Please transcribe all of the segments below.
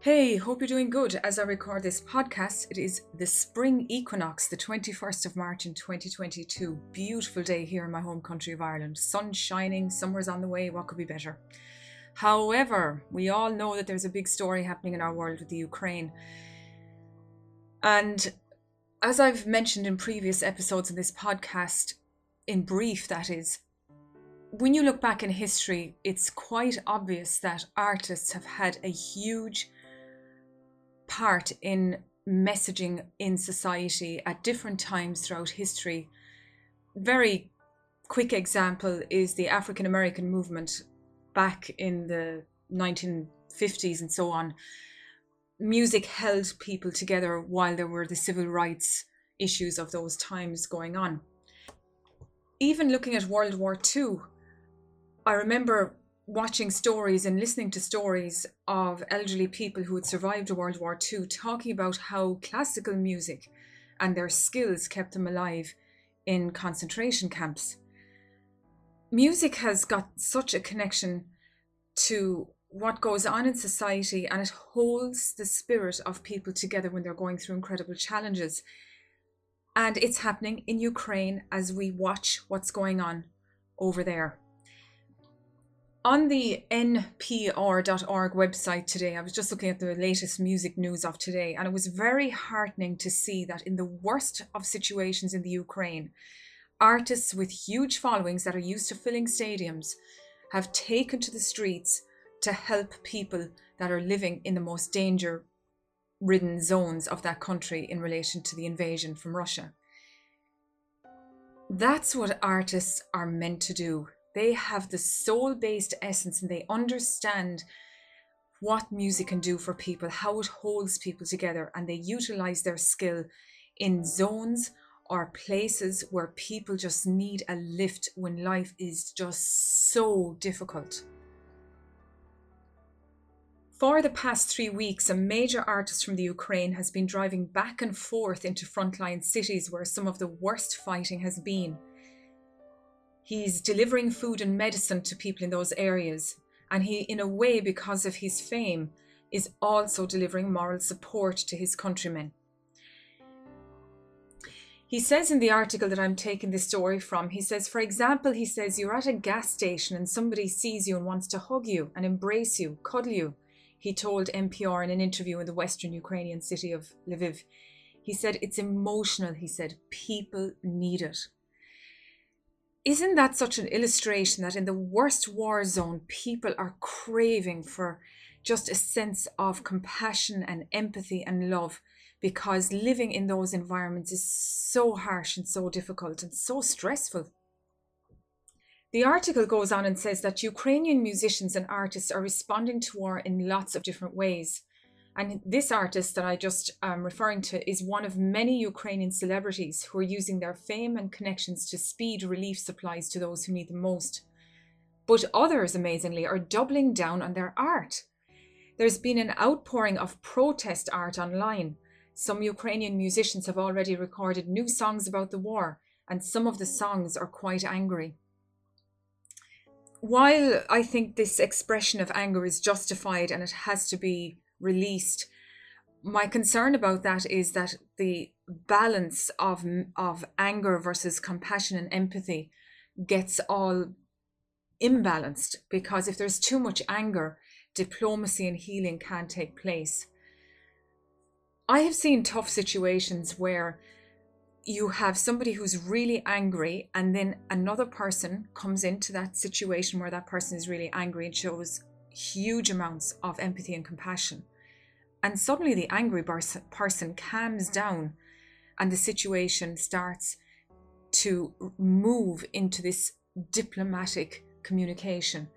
Hey, hope you're doing good. As I record this podcast, it is the spring equinox, the 21st of March in 2022. Beautiful day here in my home country of Ireland. Sun shining, summer's on the way, what could be better? However, we all know that there's a big story happening in our world with the Ukraine. And as I've mentioned in previous episodes of this podcast, in brief, that is, when you look back in history, it's quite obvious that artists have had a huge part in messaging in society at different times throughout history. Very quick example is the African American movement back in the 1950s and so on. Music held people together while there were the civil rights issues of those times going on. Even looking at World War II, I remember watching stories and listening to stories of elderly people who had survived World War II talking about how classical music and their skills kept them alive in concentration camps. Music has got such a connection to what goes on in society and it holds the spirit of people together when they're going through incredible challenges. And it's happening in Ukraine as we watch what's going on over there on the npr.org website today, I was just looking at the latest music news of today, and it was very heartening to see that in the worst of situations in the Ukraine, artists with huge followings that are used to filling stadiums have taken to the streets to help people that are living in the most danger ridden zones of that country in relation to the invasion from Russia. That's what artists are meant to do they have the soul based essence and they understand what music can do for people, how it holds people together, and they utilize their skill in zones or places where people just need a lift when life is just so difficult. For the past three weeks, a major artist from the Ukraine has been driving back and forth into frontline cities where some of the worst fighting has been. He's delivering food and medicine to people in those areas. And he, in a way, because of his fame, is also delivering moral support to his countrymen. He says in the article that I'm taking this story from, he says, for example, he says, you're at a gas station and somebody sees you and wants to hug you and embrace you, cuddle you. He told NPR in an interview in the western Ukrainian city of Lviv. He said, it's emotional. He said, people need it isn't that such an illustration that in the worst war zone, people are craving for just a sense of compassion and empathy and love because living in those environments is so harsh and so difficult and so stressful. The article goes on and says that Ukrainian musicians and artists are responding to war in lots of different ways. And this artist that I just um, referring to is one of many Ukrainian celebrities who are using their fame and connections to speed relief supplies to those who need them most. But others, amazingly, are doubling down on their art. There's been an outpouring of protest art online. Some Ukrainian musicians have already recorded new songs about the war, and some of the songs are quite angry. While I think this expression of anger is justified and it has to be released. My concern about that is that the balance of of anger versus compassion and empathy gets all imbalanced because if there's too much anger, diplomacy and healing can't take place. I have seen tough situations where you have somebody who's really angry and then another person comes into that situation where that person is really angry and shows huge amounts of empathy and compassion. And suddenly the angry person calms down and the situation starts to move into this diplomatic communication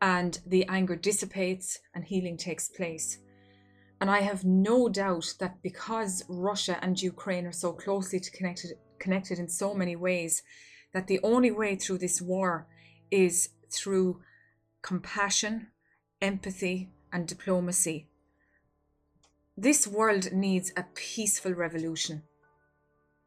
and the anger dissipates and healing takes place. And I have no doubt that because Russia and Ukraine are so closely connected, connected in so many ways, that the only way through this war is through compassion, empathy, and diplomacy. This world needs a peaceful revolution.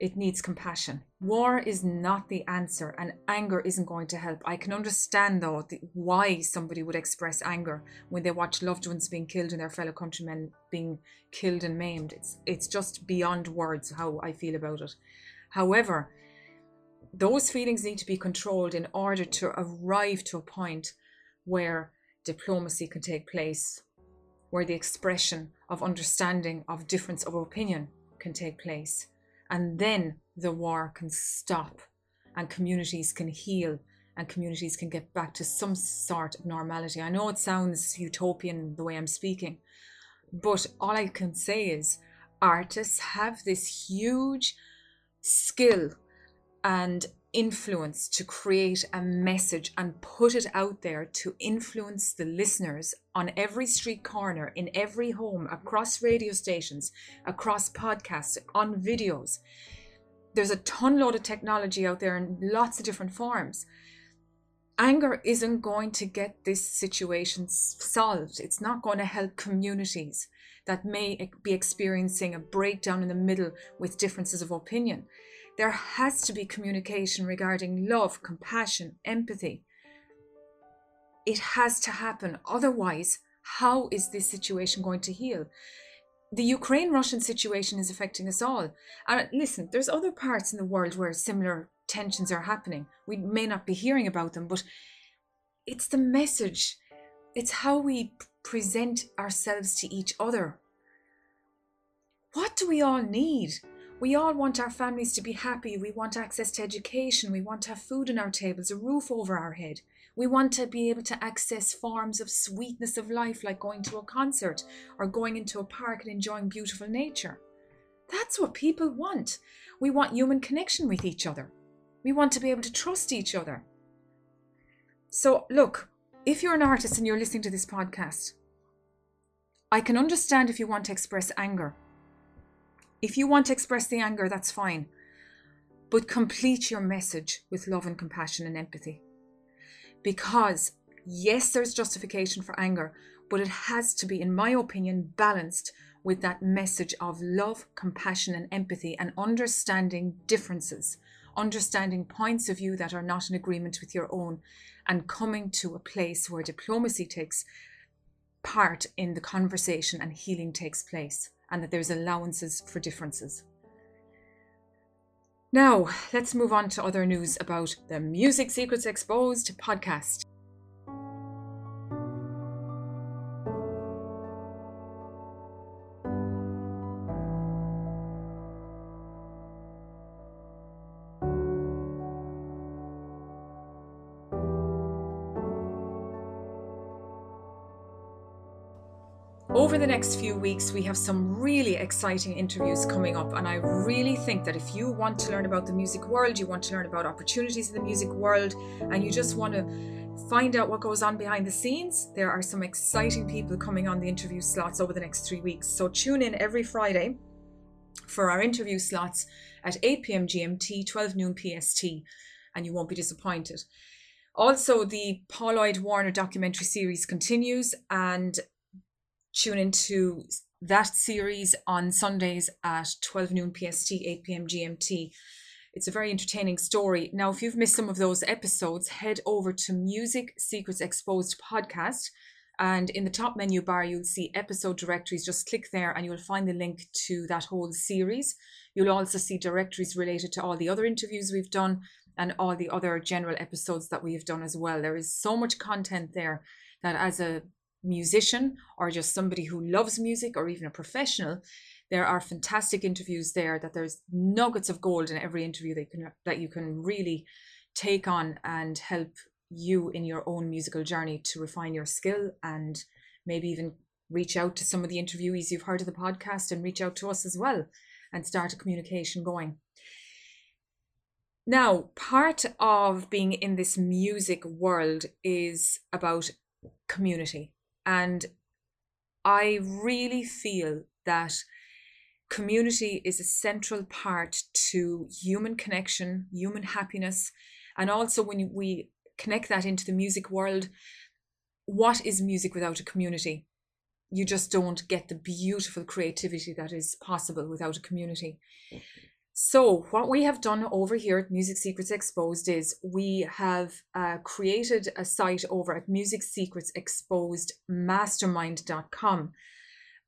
it needs compassion. War is not the answer, and anger isn't going to help. I can understand, though, the, why somebody would express anger when they watch loved ones being killed and their fellow countrymen being killed and maimed. It's it's just beyond words how I feel about it. However, those feelings need to be controlled in order to arrive to a point where diplomacy can take place, where the expression of understanding of difference of opinion can take place and then the war can stop and communities can heal and communities can get back to some sort of normality. I know it sounds utopian the way I'm speaking, but all I can say is artists have this huge skill and influence to create a message and put it out there to influence the listeners on every street corner, in every home, across radio stations, across podcasts, on videos. There's a ton load of technology out there in lots of different forms. Anger isn't going to get this situation solved. It's not going to help communities that may be experiencing a breakdown in the middle with differences of opinion. There has to be communication regarding love, compassion, empathy. It has to happen. Otherwise, how is this situation going to heal? The Ukraine Russian situation is affecting us all. And listen, there's other parts in the world where similar tensions are happening. We may not be hearing about them, but it's the message, it's how we present ourselves to each other. What do we all need? We all want our families to be happy. We want access to education. We want to have food on our tables, a roof over our head. We want to be able to access forms of sweetness of life, like going to a concert or going into a park and enjoying beautiful nature. That's what people want. We want human connection with each other. We want to be able to trust each other. So, look, if you're an artist and you're listening to this podcast, I can understand if you want to express anger if you want to express the anger, that's fine. But complete your message with love and compassion and empathy. Because, yes, there's justification for anger, but it has to be, in my opinion, balanced with that message of love, compassion, and empathy and understanding differences, understanding points of view that are not in agreement with your own, and coming to a place where diplomacy takes part in the conversation and healing takes place and that there's allowances for differences. Now, let's move on to other news about the Music Secrets Exposed podcast. Over the next few weeks, we have some really exciting interviews coming up, and I really think that if you want to learn about the music world, you want to learn about opportunities in the music world, and you just want to find out what goes on behind the scenes, there are some exciting people coming on the interview slots over the next three weeks. So tune in every Friday for our interview slots at 8 pm GMT, 12 noon PST, and you won't be disappointed. Also, the Paul Lloyd Warner documentary series continues, and tune into that series on Sundays at 12 noon PST, 8 pm GMT. It's a very entertaining story. Now, if you've missed some of those episodes, head over to Music Secrets Exposed podcast. And in the top menu bar, you'll see episode directories. Just click there and you'll find the link to that whole series. You'll also see directories related to all the other interviews we've done and all the other general episodes that we've done as well. There is so much content there that as a musician or just somebody who loves music or even a professional, there are fantastic interviews there that there's nuggets of gold in every interview that you can that you can really take on and help you in your own musical journey to refine your skill and maybe even reach out to some of the interviewees you've heard of the podcast and reach out to us as well and start a communication going. Now, part of being in this music world is about community. And I really feel that community is a central part to human connection, human happiness, and also when we connect that into the music world, what is music without a community? You just don't get the beautiful creativity that is possible without a community. So, what we have done over here at Music Secrets Exposed is we have uh, created a site over at Music Secrets Exposed Mastermind.com.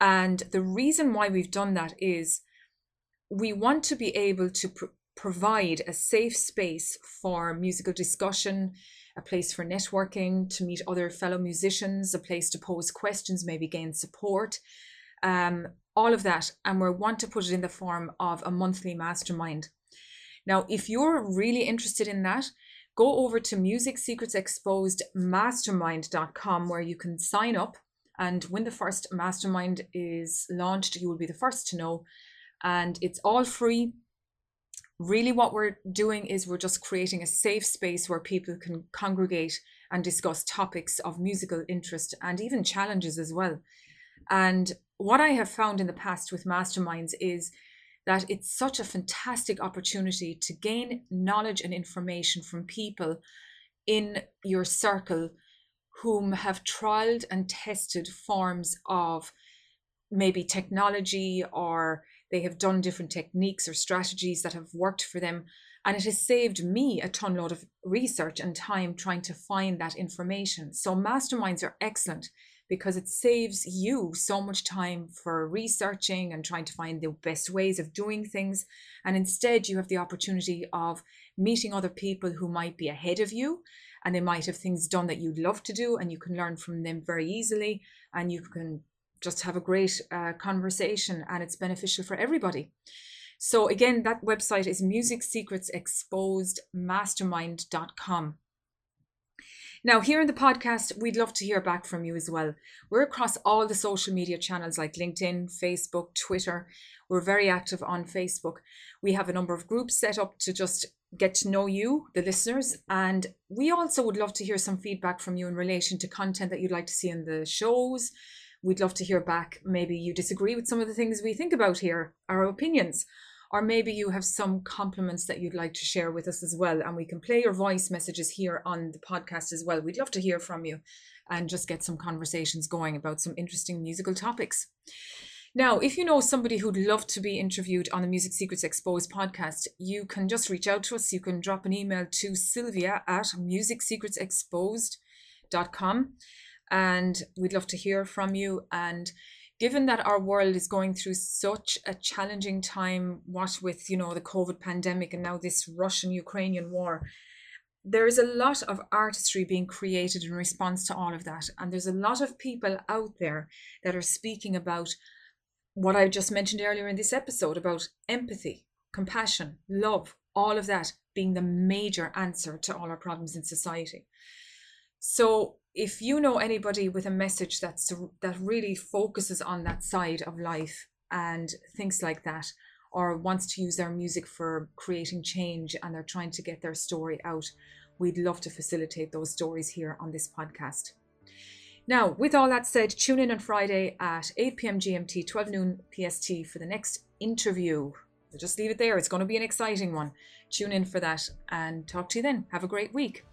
And the reason why we've done that is we want to be able to pr- provide a safe space for musical discussion, a place for networking, to meet other fellow musicians, a place to pose questions, maybe gain support, um, all of that. And we want to put it in the form of a monthly mastermind. Now, if you're really interested in that, go over to Music Secrets Exposed Mastermind.com where you can sign up. And when the first mastermind is launched, you will be the first to know. And it's all free really what we're doing is we're just creating a safe space where people can congregate and discuss topics of musical interest and even challenges as well. And what I have found in the past with masterminds is that it's such a fantastic opportunity to gain knowledge and information from people in your circle whom have trialed and tested forms of maybe technology or they have done different techniques or strategies that have worked for them. And it has saved me a ton load of research and time trying to find that information. So masterminds are excellent because it saves you so much time for researching and trying to find the best ways of doing things. And instead, you have the opportunity of meeting other people who might be ahead of you and they might have things done that you'd love to do and you can learn from them very easily and you can just have a great uh, conversation and it's beneficial for everybody. So again, that website is musicsecretsexposedmastermind.com. Now, here in the podcast, we'd love to hear back from you as well. We're across all the social media channels like LinkedIn, Facebook, Twitter. We're very active on Facebook. We have a number of groups set up to just get to know you, the listeners, and we also would love to hear some feedback from you in relation to content that you'd like to see in the shows, We'd love to hear back. Maybe you disagree with some of the things we think about here, our opinions, or maybe you have some compliments that you'd like to share with us as well. And we can play your voice messages here on the podcast as well. We'd love to hear from you and just get some conversations going about some interesting musical topics. Now, if you know somebody who'd love to be interviewed on the Music Secrets Exposed podcast, you can just reach out to us. You can drop an email to sylvia at musicsecretsexposed.com and we'd love to hear from you. And given that our world is going through such a challenging time, what with you know the COVID pandemic and now this Russian Ukrainian war, there is a lot of artistry being created in response to all of that, and there's a lot of people out there that are speaking about what I just mentioned earlier in this episode about empathy, compassion, love, all of that being the major answer to all our problems in society. So if you know anybody with a message that's that really focuses on that side of life and things like that or wants to use their music for creating change and they're trying to get their story out we'd love to facilitate those stories here on this podcast. Now with all that said tune in on friday at 8 p.m gmt 12 noon pst for the next interview. Just leave it there. It's going to be an exciting one. Tune in for that and talk to you then. Have a great week